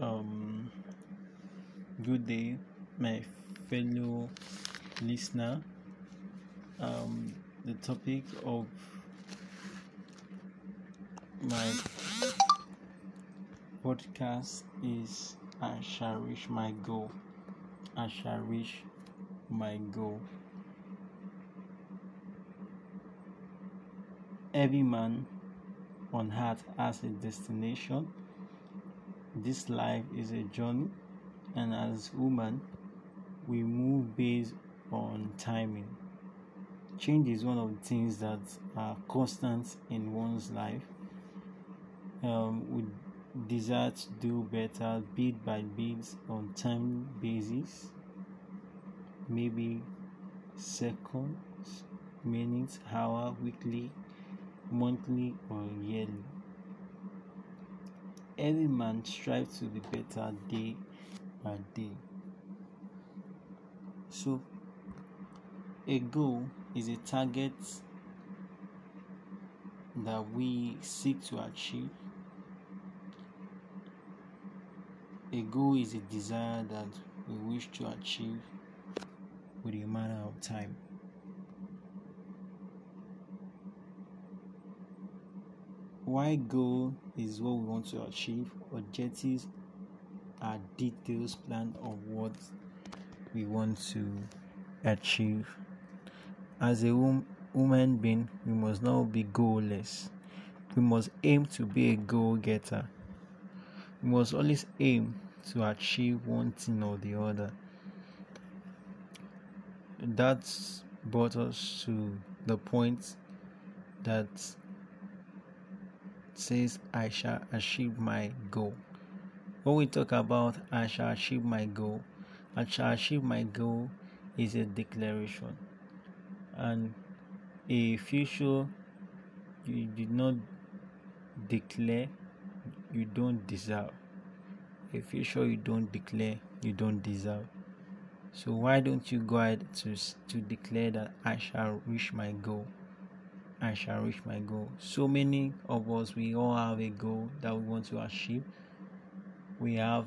Um, good day, my fellow listener. Um, the topic of my podcast is I shall reach my goal. I shall reach my goal. Every man on earth has a destination. This life is a journey, and as women, we move based on timing. Change is one of the things that are constant in one's life. Um, we desire to do better bit by bit on time basis, maybe seconds, minutes, hour, weekly, monthly, or yearly. Every man strives to be better day by day. So, a goal is a target that we seek to achieve. A goal is a desire that we wish to achieve with a matter of time. Why goal is what we want to achieve, objectives are details plan of what we want to achieve. As a wom- woman being, we must not be goalless. We must aim to be a goal getter. We must always aim to achieve one thing or the other. That's brought us to the point that says, I shall achieve my goal. When we talk about I shall achieve my goal, I shall achieve my goal is a declaration. And if you future you did not declare you don't deserve. If you future you don't declare you don't deserve. So why don't you go ahead to to declare that i shall reach my goal i shall reach my goal. So many of us we all have a goal that we want to achieve. We have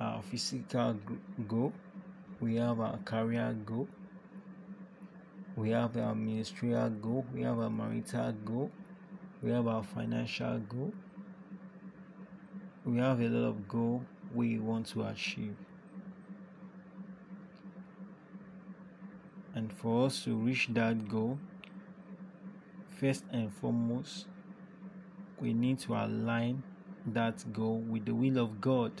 our physical goal. We have our career goal. We have our ministerial goal, we have our marital goal, we have our financial goal, we have a lot of goal we want to achieve. And for us to reach that goal, first and foremost, we need to align that goal with the will of God.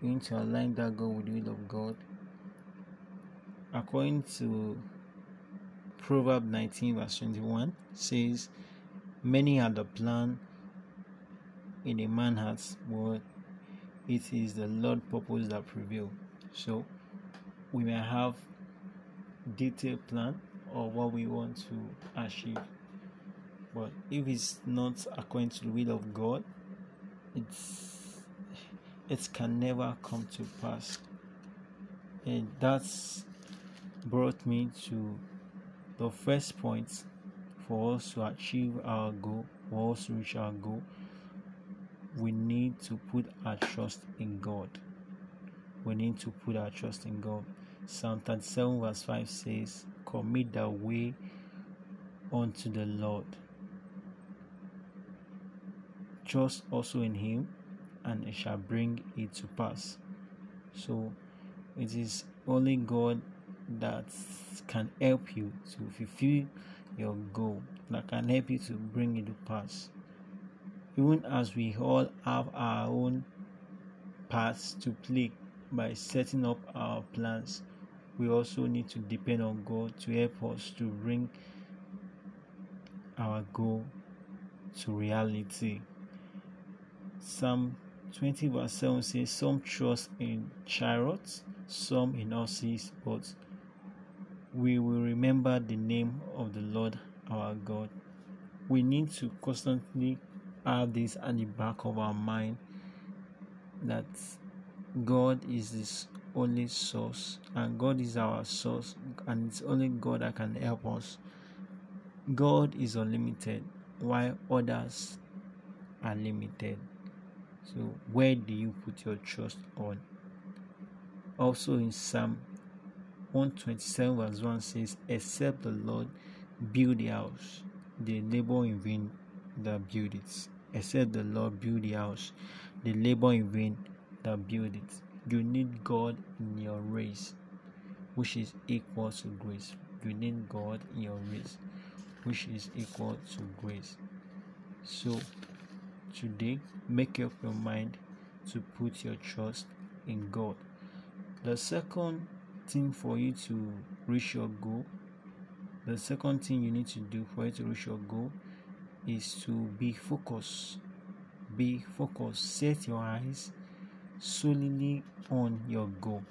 We need to align that goal with the will of God according to Proverb 19, verse 21, says, Many are the plan in a man's heart, but it is the Lord purpose that prevail. So we may have detailed plan of what we want to achieve. But if it's not according to the will of God, it's it can never come to pass. And that's brought me to the first point for us to achieve our goal, for us to reach our goal, we need to put our trust in God. We need to put our trust in God. Psalm 37, verse 5 says, Commit the way unto the Lord. Trust also in Him, and it shall bring it to pass. So, it is only God that can help you to fulfill your goal, that can help you to bring it to pass. Even as we all have our own paths to play by setting up our plans, we also need to depend on God to help us to bring our goal to reality. Psalm 20 verse 7 says, Some trust in chariots, some in horses, but we will remember the name of the Lord our God. We need to constantly have this at the back of our mind that God is this only source and God is our source and it's only God that can help us. God is unlimited while others are limited. So, where do you put your trust on? Also, in Psalm 127, verse 1 says, Except the Lord build the house, they labor in vain that build it. Except the Lord build the house, they labor in vain that build it. You need God in your race, which is equal to grace. You need God in your race, which is equal to grace. So, today, make up your mind to put your trust in God. The second thing for you to reach your goal, the second thing you need to do for you to reach your goal is to be focused. Be focused. Set your eyes solely on your goal.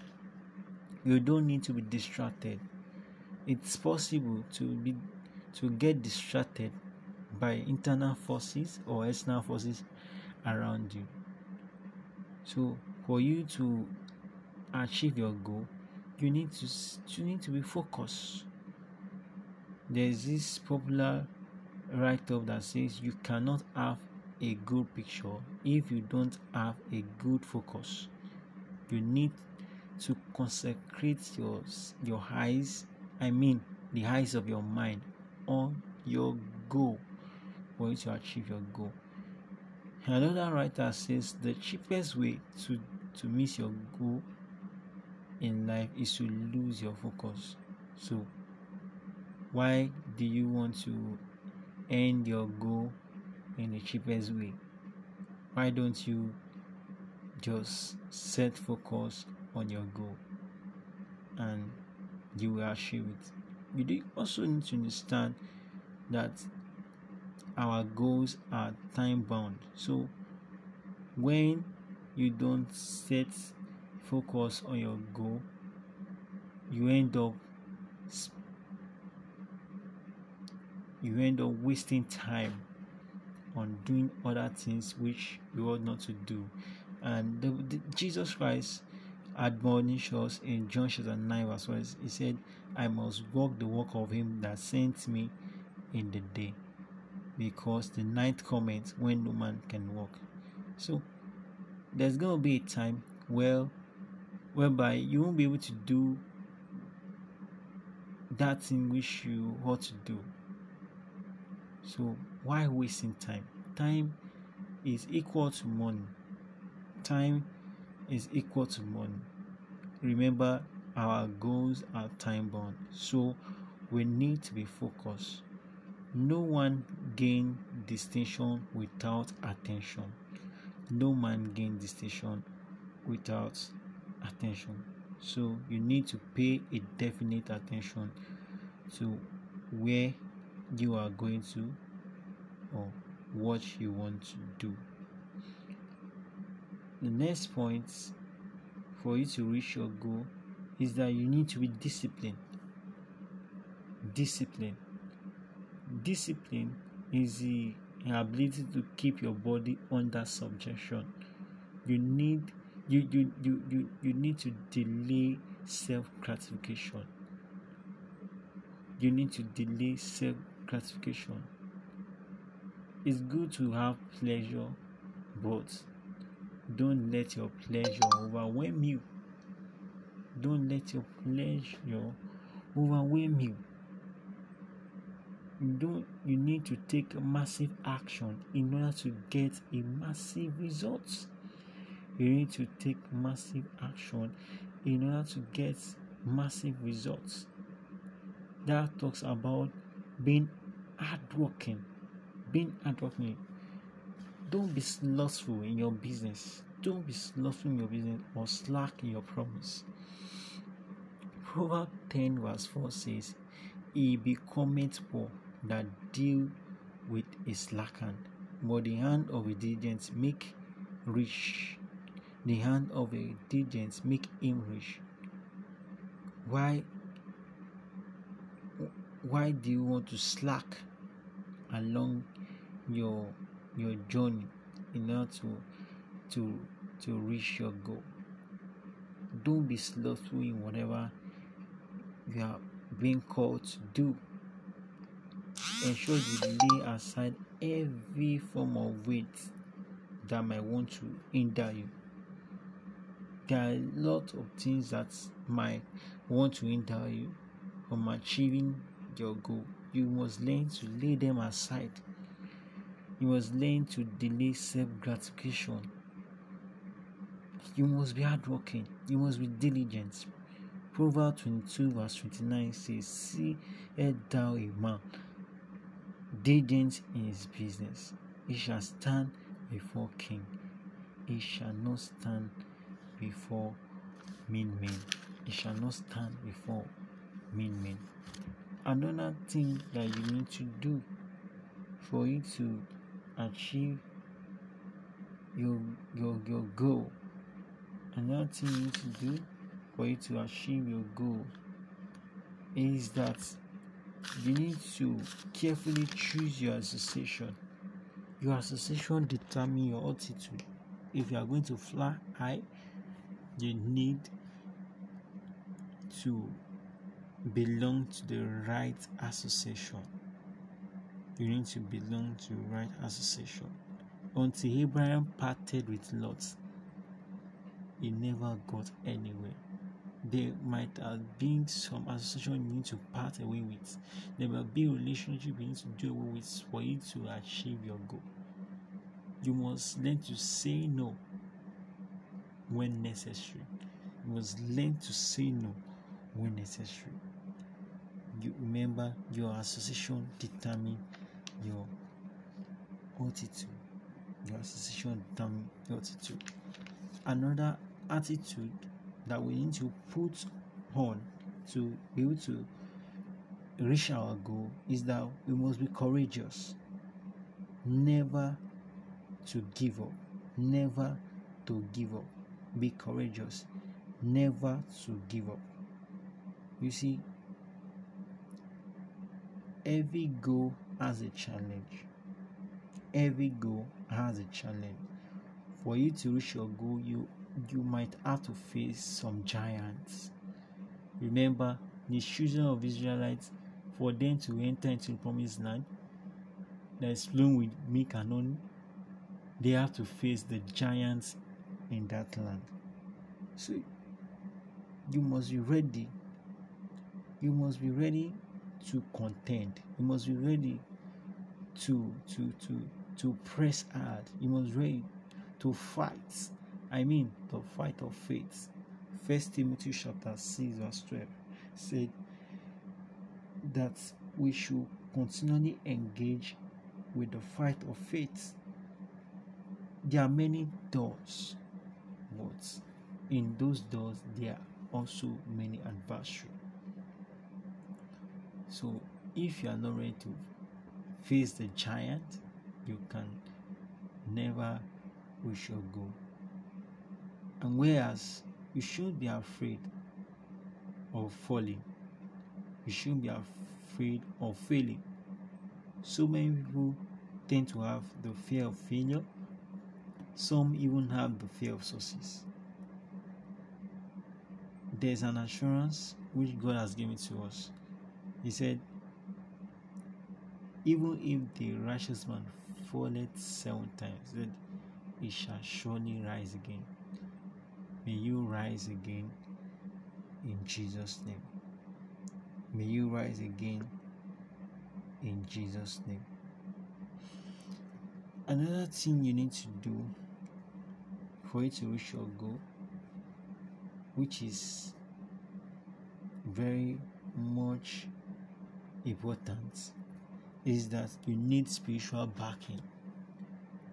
You don't need to be distracted. It's possible to be to get distracted by internal forces or external forces around you. So for you to achieve your goal, you need to you need to be focused. There's this popular write-up that says you cannot have a good picture if you don't have a good focus. You need to consecrate your your eyes, I mean the eyes of your mind on your goal for you to achieve your goal. Another writer says the cheapest way to, to miss your goal in life is to lose your focus. So, why do you want to end your goal in the cheapest way? Why don't you just set focus on your goal and you will achieve it? You do also need to understand that our goals are time bound. So when you don't set focus on your goal, you end up you end up wasting time on doing other things which you ought not to do. And the, the, Jesus Christ admonished us in John chapter 9 verse 1. He said, I must walk the walk of him that sent me in the day. Because the night cometh when no man can walk. So there's gonna be a time where whereby you won't be able to do that thing which you ought to do so why wasting time? Time is equal to money. Time is equal to money. Remember, our goals are time bound, so we need to be focused. No one gain distinction without attention. No man gain distinction without attention. So you need to pay a definite attention to where you are going to or what you want to do. The next point for you to reach your goal is that you need to be disciplined. Discipline. Discipline is the ability to keep your body under subjection. You need you you you you, you need to delay self gratification. You need to delay self gratification. It's good to have pleasure, but don't let your pleasure overwhelm you. Don't let your pleasure overwhelm you. You don't you need to take massive action in order to get a massive result. You need to take massive action in order to get massive results. That talks about being hardworking, being hardworking. Don't be slothful in your business. Don't be slothful in your business or slack in your promise. Proverbs 10 verse 4 says, He becometh poor that deal with a slack hand, but the hand of a diligent make rich. The hand of a diligent make him rich. Why why do you want to slack along your your journey in order to to to reach your goal don't be slothful in whatever you are being called to do ensure you lay aside every form of weight that might want to hinder you. There are a lot of things that might want to hinder you from achieving your goal. You must learn to lay them aside. You must learn to delay self gratification. You must be hardworking. You must be diligent. Proverbs 22, verse 29 says, See, thou a man diligent in his business, he shall stand before king. He shall not stand before mean men. He shall not stand before mean men. Another thing that you need to do for you to achieve your your your goal. Another thing you need to do for you to achieve your goal is that you need to carefully choose your association. Your association determine your altitude. If you are going to fly high, you need to belong to the right association. You need to belong to the right association. Until Abraham parted with Lot, he never got anywhere there might have been some association you need to part away with. There might be a relationship you need to do away with for you to achieve your goal. You must learn to say no when necessary. You must learn to say no when necessary. You remember your association determine your attitude. Your association determine your attitude. Another attitude that we need to put on to be able to reach our goal is that we must be courageous. Never to give up. Never to give up. Be courageous. Never to give up. You see, every goal has a challenge. Every goal has a challenge. For you to reach your goal, you you might have to face some giants. Remember, the children of Israelites, for them to enter into the promised land that is flowing with milk and honey, they have to face the giants in that land. So you must be ready. You must be ready to contend. You must be ready to to to to press hard. You must be ready to fight I mean the fight of faith. First Timothy chapter 6 verse 12 said that we should continually engage with the fight of faith. There are many doors, but in those doors there are also many adversaries. So if you are not ready to face the giant, you can never reach your goal. And whereas you shouldn't be afraid of falling, you shouldn't be afraid of failing. So many people tend to have the fear of failure, some even have the fear of success. There's an assurance which God has given to us. He said, Even if the righteous man falleth seven times, that he shall surely rise again. May you rise again in Jesus' name. May you rise again in Jesus' name. Another thing you need to do for you to reach your goal, which is very much important, is that you need spiritual backing.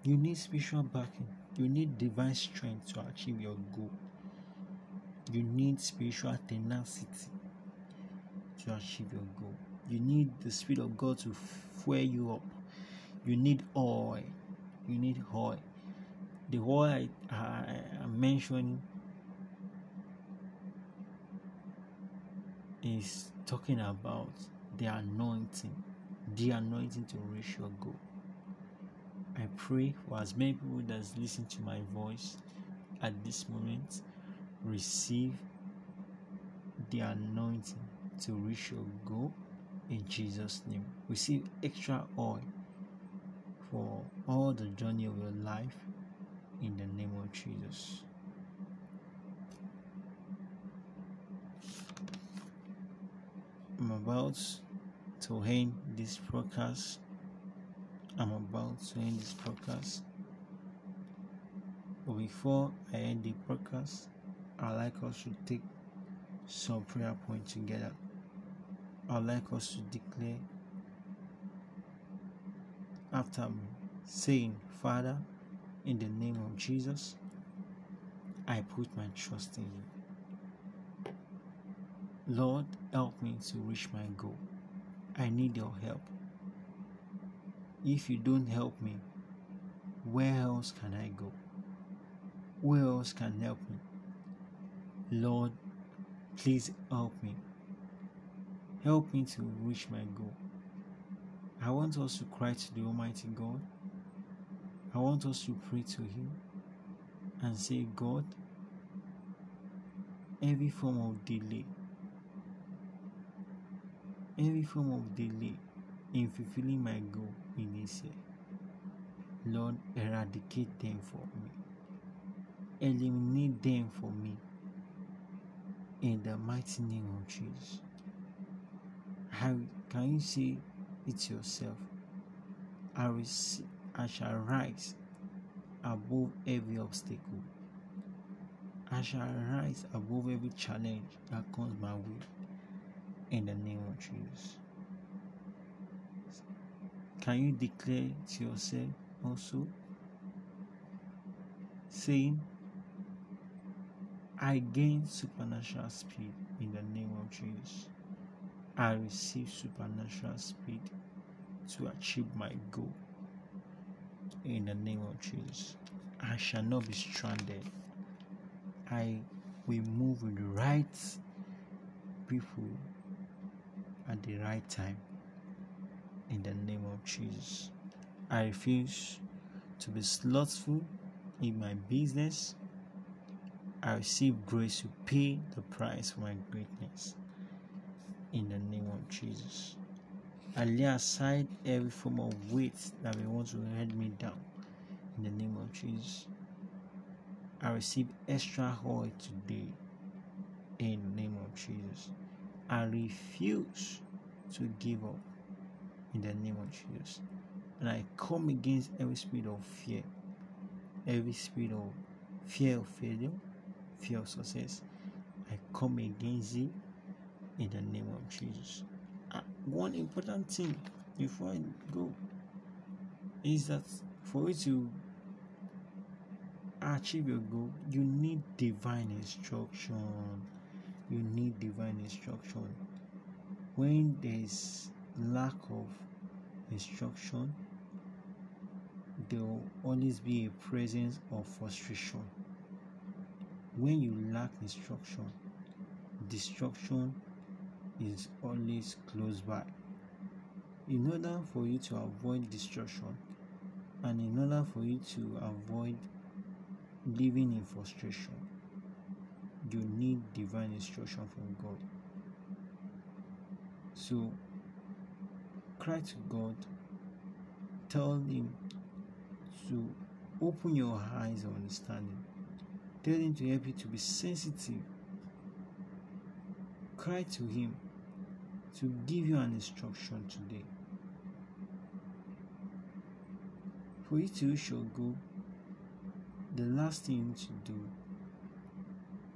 You need spiritual backing. You need divine strength to achieve your goal. You need spiritual tenacity to achieve your goal. You need the Spirit of God to fuel you up. You need oil. You need oil. The oil I, I, I mentioned is talking about the anointing, the anointing to reach your goal. I pray for as many people that's listening to my voice at this moment receive the anointing to reach your goal in Jesus' name. Receive extra oil for all the journey of your life in the name of Jesus. I'm about to end this broadcast. I'm about to end this broadcast. But before I end the broadcast, I'd like us to take some prayer points together. I'd like us to declare after me, saying, Father, in the name of Jesus, I put my trust in you. Lord, help me to reach my goal. I need your help. If you don't help me, where else can I go? Who else can help me? Lord, please help me. Help me to reach my goal. I want us to cry to the Almighty God. I want us to pray to Him and say, God, every form of delay, every form of delay in fulfilling my goal in this year, Lord, eradicate them for me, eliminate them for me in the mighty name of Jesus. How can you say it yourself? I, receive, I shall rise above every obstacle. I shall rise above every challenge that comes my way in the name of Jesus. Can you declare to yourself also? Saying, I gain supernatural speed in the name of Jesus. I receive supernatural speed to achieve my goal in the name of Jesus. I shall not be stranded. I will move with the right people at the right time in the name of Jesus. I refuse to be slothful in my business. I receive grace to pay the price for my greatness in the name of Jesus. I lay aside every form of weight that may want to hold me down in the name of Jesus. I receive extra oil today in the name of Jesus. I refuse to give up in the name of Jesus. And I come against every spirit of fear, every spirit of fear of failure, fear of success. I come against it in the name of Jesus. Uh, one important thing before I go is that for you to achieve your goal, you need divine instruction. You need divine instruction. When there is lack of instruction, there will always be a presence of frustration. When you lack instruction, destruction is always close by. In order for you to avoid destruction and in order for you to avoid living in frustration, you need divine instruction from God. So cry to God, tell Him to open your eyes of understanding, tell Him to help you to be sensitive. Cry to Him to give you an instruction today. For you to shall go, the last thing to do,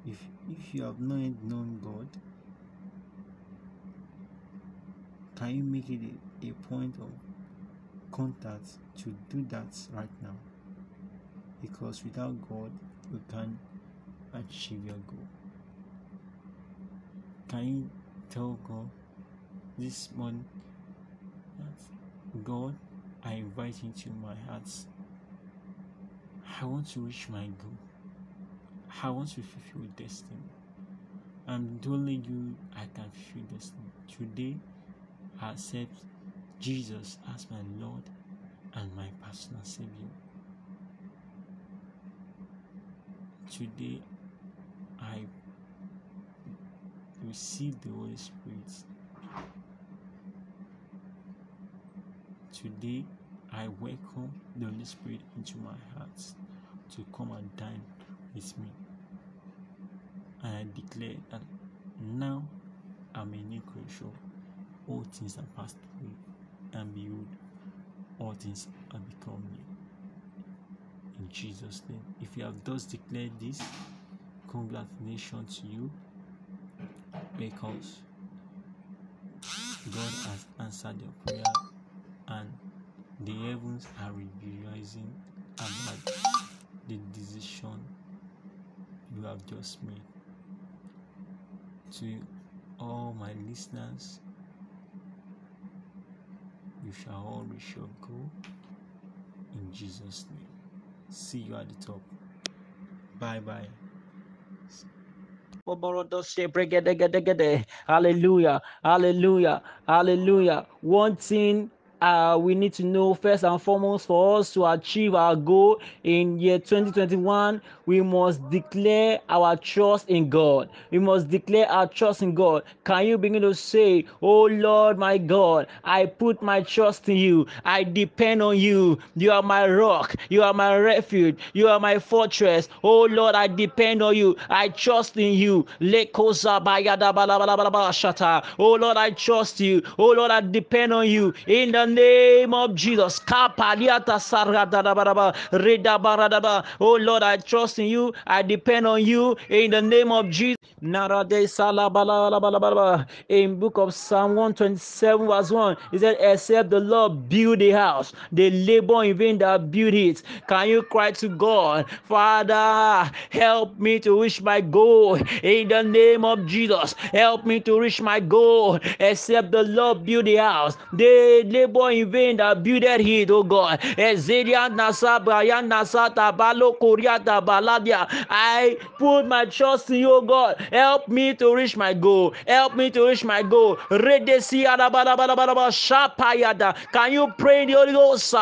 if if you have not known God, can you make it a, a point of contact to do that right now? Because without God, you can't achieve your goal. Can you tell God this morning that God, I invite into my heart. I want to reach my goal. I want to fulfill destiny. Um, and only you I can fulfill destiny. Today, I accept Jesus as my Lord and my personal Savior. Today, I receive the Holy Spirit Today, I welcome the Holy Spirit into my heart to come and dine with me. I declare that now I'm a new creation. All things are passed away, and behold, all things are become new. In Jesus' name. If you have thus declared this, congratulations to you because God has answered your prayer and the heavens are rejoicing about the decision you have just made. To all my listeners, you shall all reach your goal in Jesus' name. See you at the top. Bye bye. Hallelujah. Hallelujah. Hallelujah. One thing uh, we need to know first and foremost for us to achieve our goal in year 2021 we must declare our trust in god. We must declare our trust in god. Can you begin to say oh lord my god i put my trust in you. I depend on you. You are my rock. You are my refuge. You are my fortress. Oh lord i depend on you. I trust in you. Oh lord i trust you. Oh lord i depend on you. In the name of Jesus. Oh Lord, I trust in you. I depend on you in the name of Jesus. In book of Psalm 127 verse 1, he said, except the Lord build a house, they labor in vain that build it. Can you cry to God, Father, help me to reach my goal in the name of Jesus. Help me to reach my goal. Except the Lord build a house, they labor in vain that builded it, oh God. I put my trust in you, oh God. Help me to reach my goal. Help me to reach my goal. Can you pray in the Holy Ghost?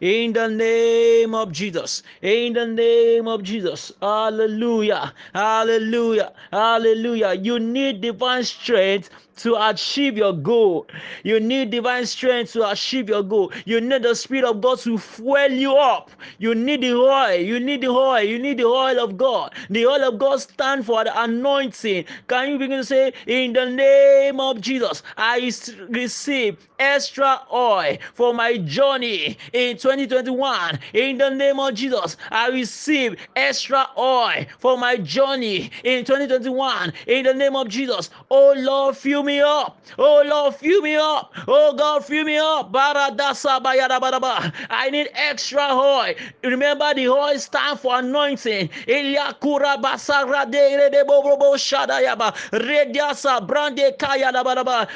In the name of Jesus. In the name of Jesus. Hallelujah. Hallelujah. Hallelujah. You need divine strength to achieve your goal. You need divine strength to achieve your goal. You need the Spirit of God to fuel you up. You need the oil. You need the oil. You need the oil of God. The oil of God stand for the anointing. Can you begin to say, In the name of Jesus, I receive extra oil for my journey in 2021. In the name of Jesus, I receive extra oil for my journey in 2021. In the name of Jesus, oh Lord, fill me up. Oh Lord, fill me up. Oh God, fill me up. I need extra oil. Remember, the oil stand for anointing.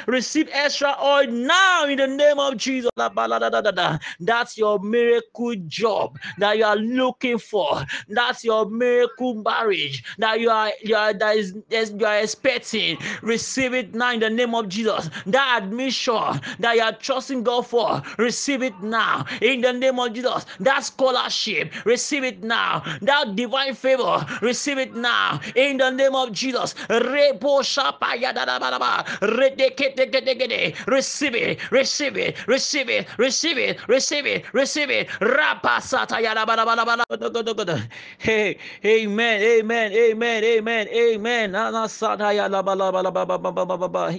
Receive extra oil now in the name of Jesus. That's your miracle job that you are looking for. That's your miracle marriage that you are you are that is you are expecting. Receive it now in the name of Jesus. That admission that you are trusting God for, receive it now in the name of Jesus. That scholarship, receive it now. That divine favor, receive it now in the name of Jesus. Receive it, receive it, receive it, receive it, receive it, receive it. Hey, amen, amen, amen, amen, amen.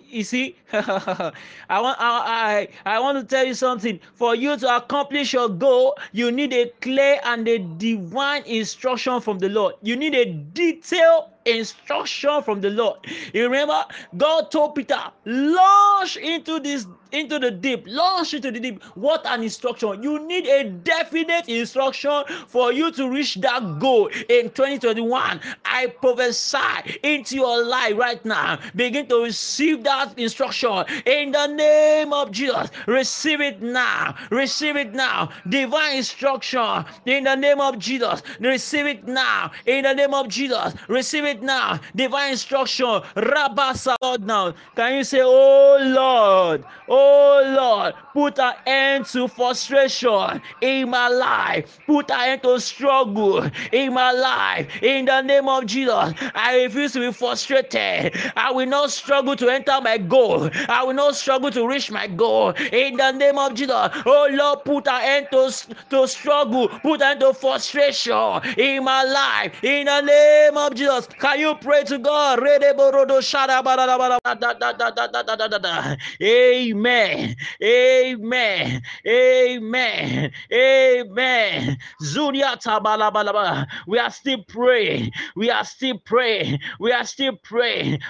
You see, I want I, I I want to tell you something. For you to accomplish your goal, you need a clear and a divine instruction from the Lord. You need a detailed instruction from the Lord. You remember, God told Peter, launch into this into the deep, launch into the deep. What an instruction! You need a definite instruction for you to reach that goal in 2021. I prophesy into your life right now. Begin to receive that instruction in the name of Jesus. Receive it now. Receive it now. Divine instruction in the name of Jesus. Receive it now in the name of Jesus. Receive it right now. Divine instruction. Rabasa, Lord, now. Can you say, Oh Lord, Oh Lord, put an end to frustration in my life. Put an end to struggle in my life. In the name of Jesus, I refuse to be frustrated. I will not struggle to enter my goal. I will not struggle to reach my goal. In the name of Jesus, oh Lord, put an end to, to struggle. Put an end to frustration in my life. In the name of Jesus, can you pray to God? Amen. Amen. Amen. Amen. We are still praying. We are still praying. We are still praying.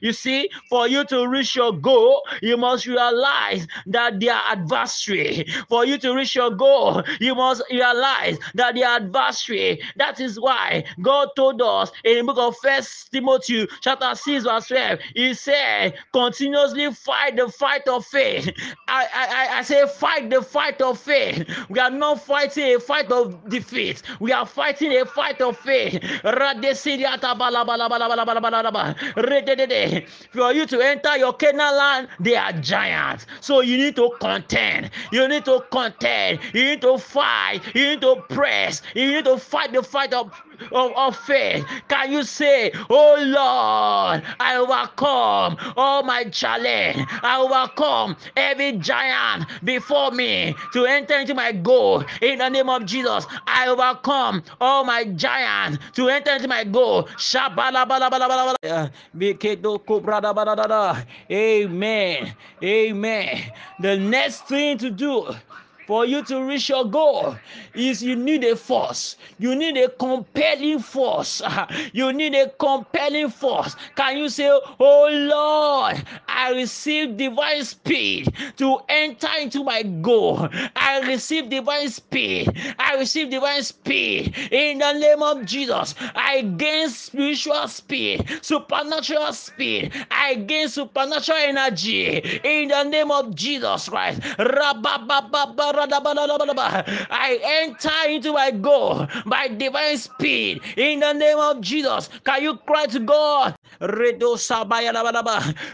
You see, for you to reach your goal, you must realize that their adversary. For you to reach your goal, you must realize that the adversary. That is why God told us in the book of First Timothy, chapter 6, verse 12, He said, continuously fight the fight of faith. I, I, I say, fight the fight of faith. We are not fighting a fight of defeat, we are fighting a fight of faith. For you to enter your Canaan land, they are giants. So you need to contend. You need to contend. You need to fight. You need to press. You need to fight the fight of of, of faith. Can you say, Oh Lord, I overcome all my challenge. I overcome every giant before me to enter into my goal. In the name of Jesus, I overcome all my giants to enter into my goal. Amen. Amen. The next thing to do for you to reach your goal is you need a force. You need a compelling force. You need a compelling force. Can you say, Oh Lord, I receive divine speed to enter into my goal. I receive divine speed. I receive divine speed in the name of Jesus. I gain spiritual speed, supernatural speed. I gain supernatural energy in the name of Jesus Christ. I enter into my goal by divine speed in the name of Jesus. Can you cry to God?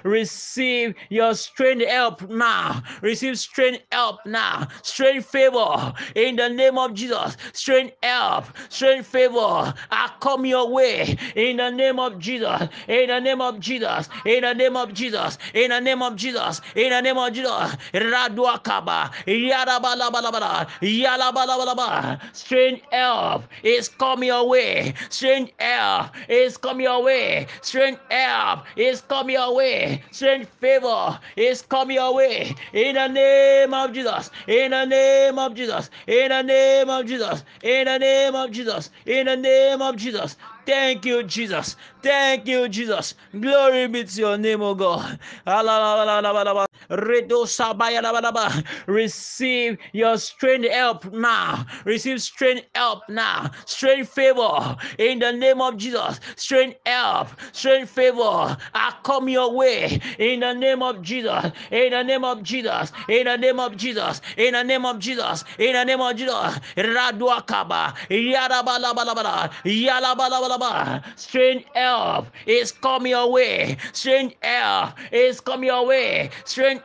Receive your strength help now. Receive strength help now. Strength favor in the name of Jesus. Strength help, strength favor. I come your way in the name of Jesus. In the name of Jesus. In the name of Jesus. In the name of Jesus. In the name of Jesus. Raduakaba. Yalabalabala. Yalabalabala. Strange help is coming your way. Strange help is coming your way. Strange help is coming your way. Strange favor is coming your way. In the name of Jesus. In the name of Jesus. In the name of Jesus. In the name of Jesus. In the name of Jesus. Thank you, Jesus. Thank you, Jesus. Glory be to your name, O God. Ah, Receive your strength help now. Receive strength help now. Strength favor in the name of Jesus. Strength help, strength favor. I come your way in the name of Jesus. In the name of Jesus. In the name of Jesus. In the name of Jesus. In the name of Jesus. Raduakaba. Yarabalabala. Yalabalabala. Strength help is coming your way. Strength help is coming your way.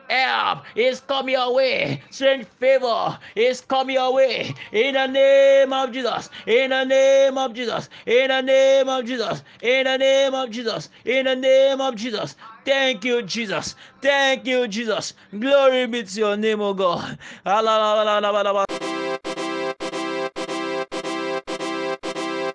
Help is coming your way. Strength favor is coming your way. In the name of Jesus. In the name of Jesus. In the name of Jesus. In the name of Jesus. In the name of Jesus. Thank you, Jesus. Thank you, Jesus. Glory be to your name, O God.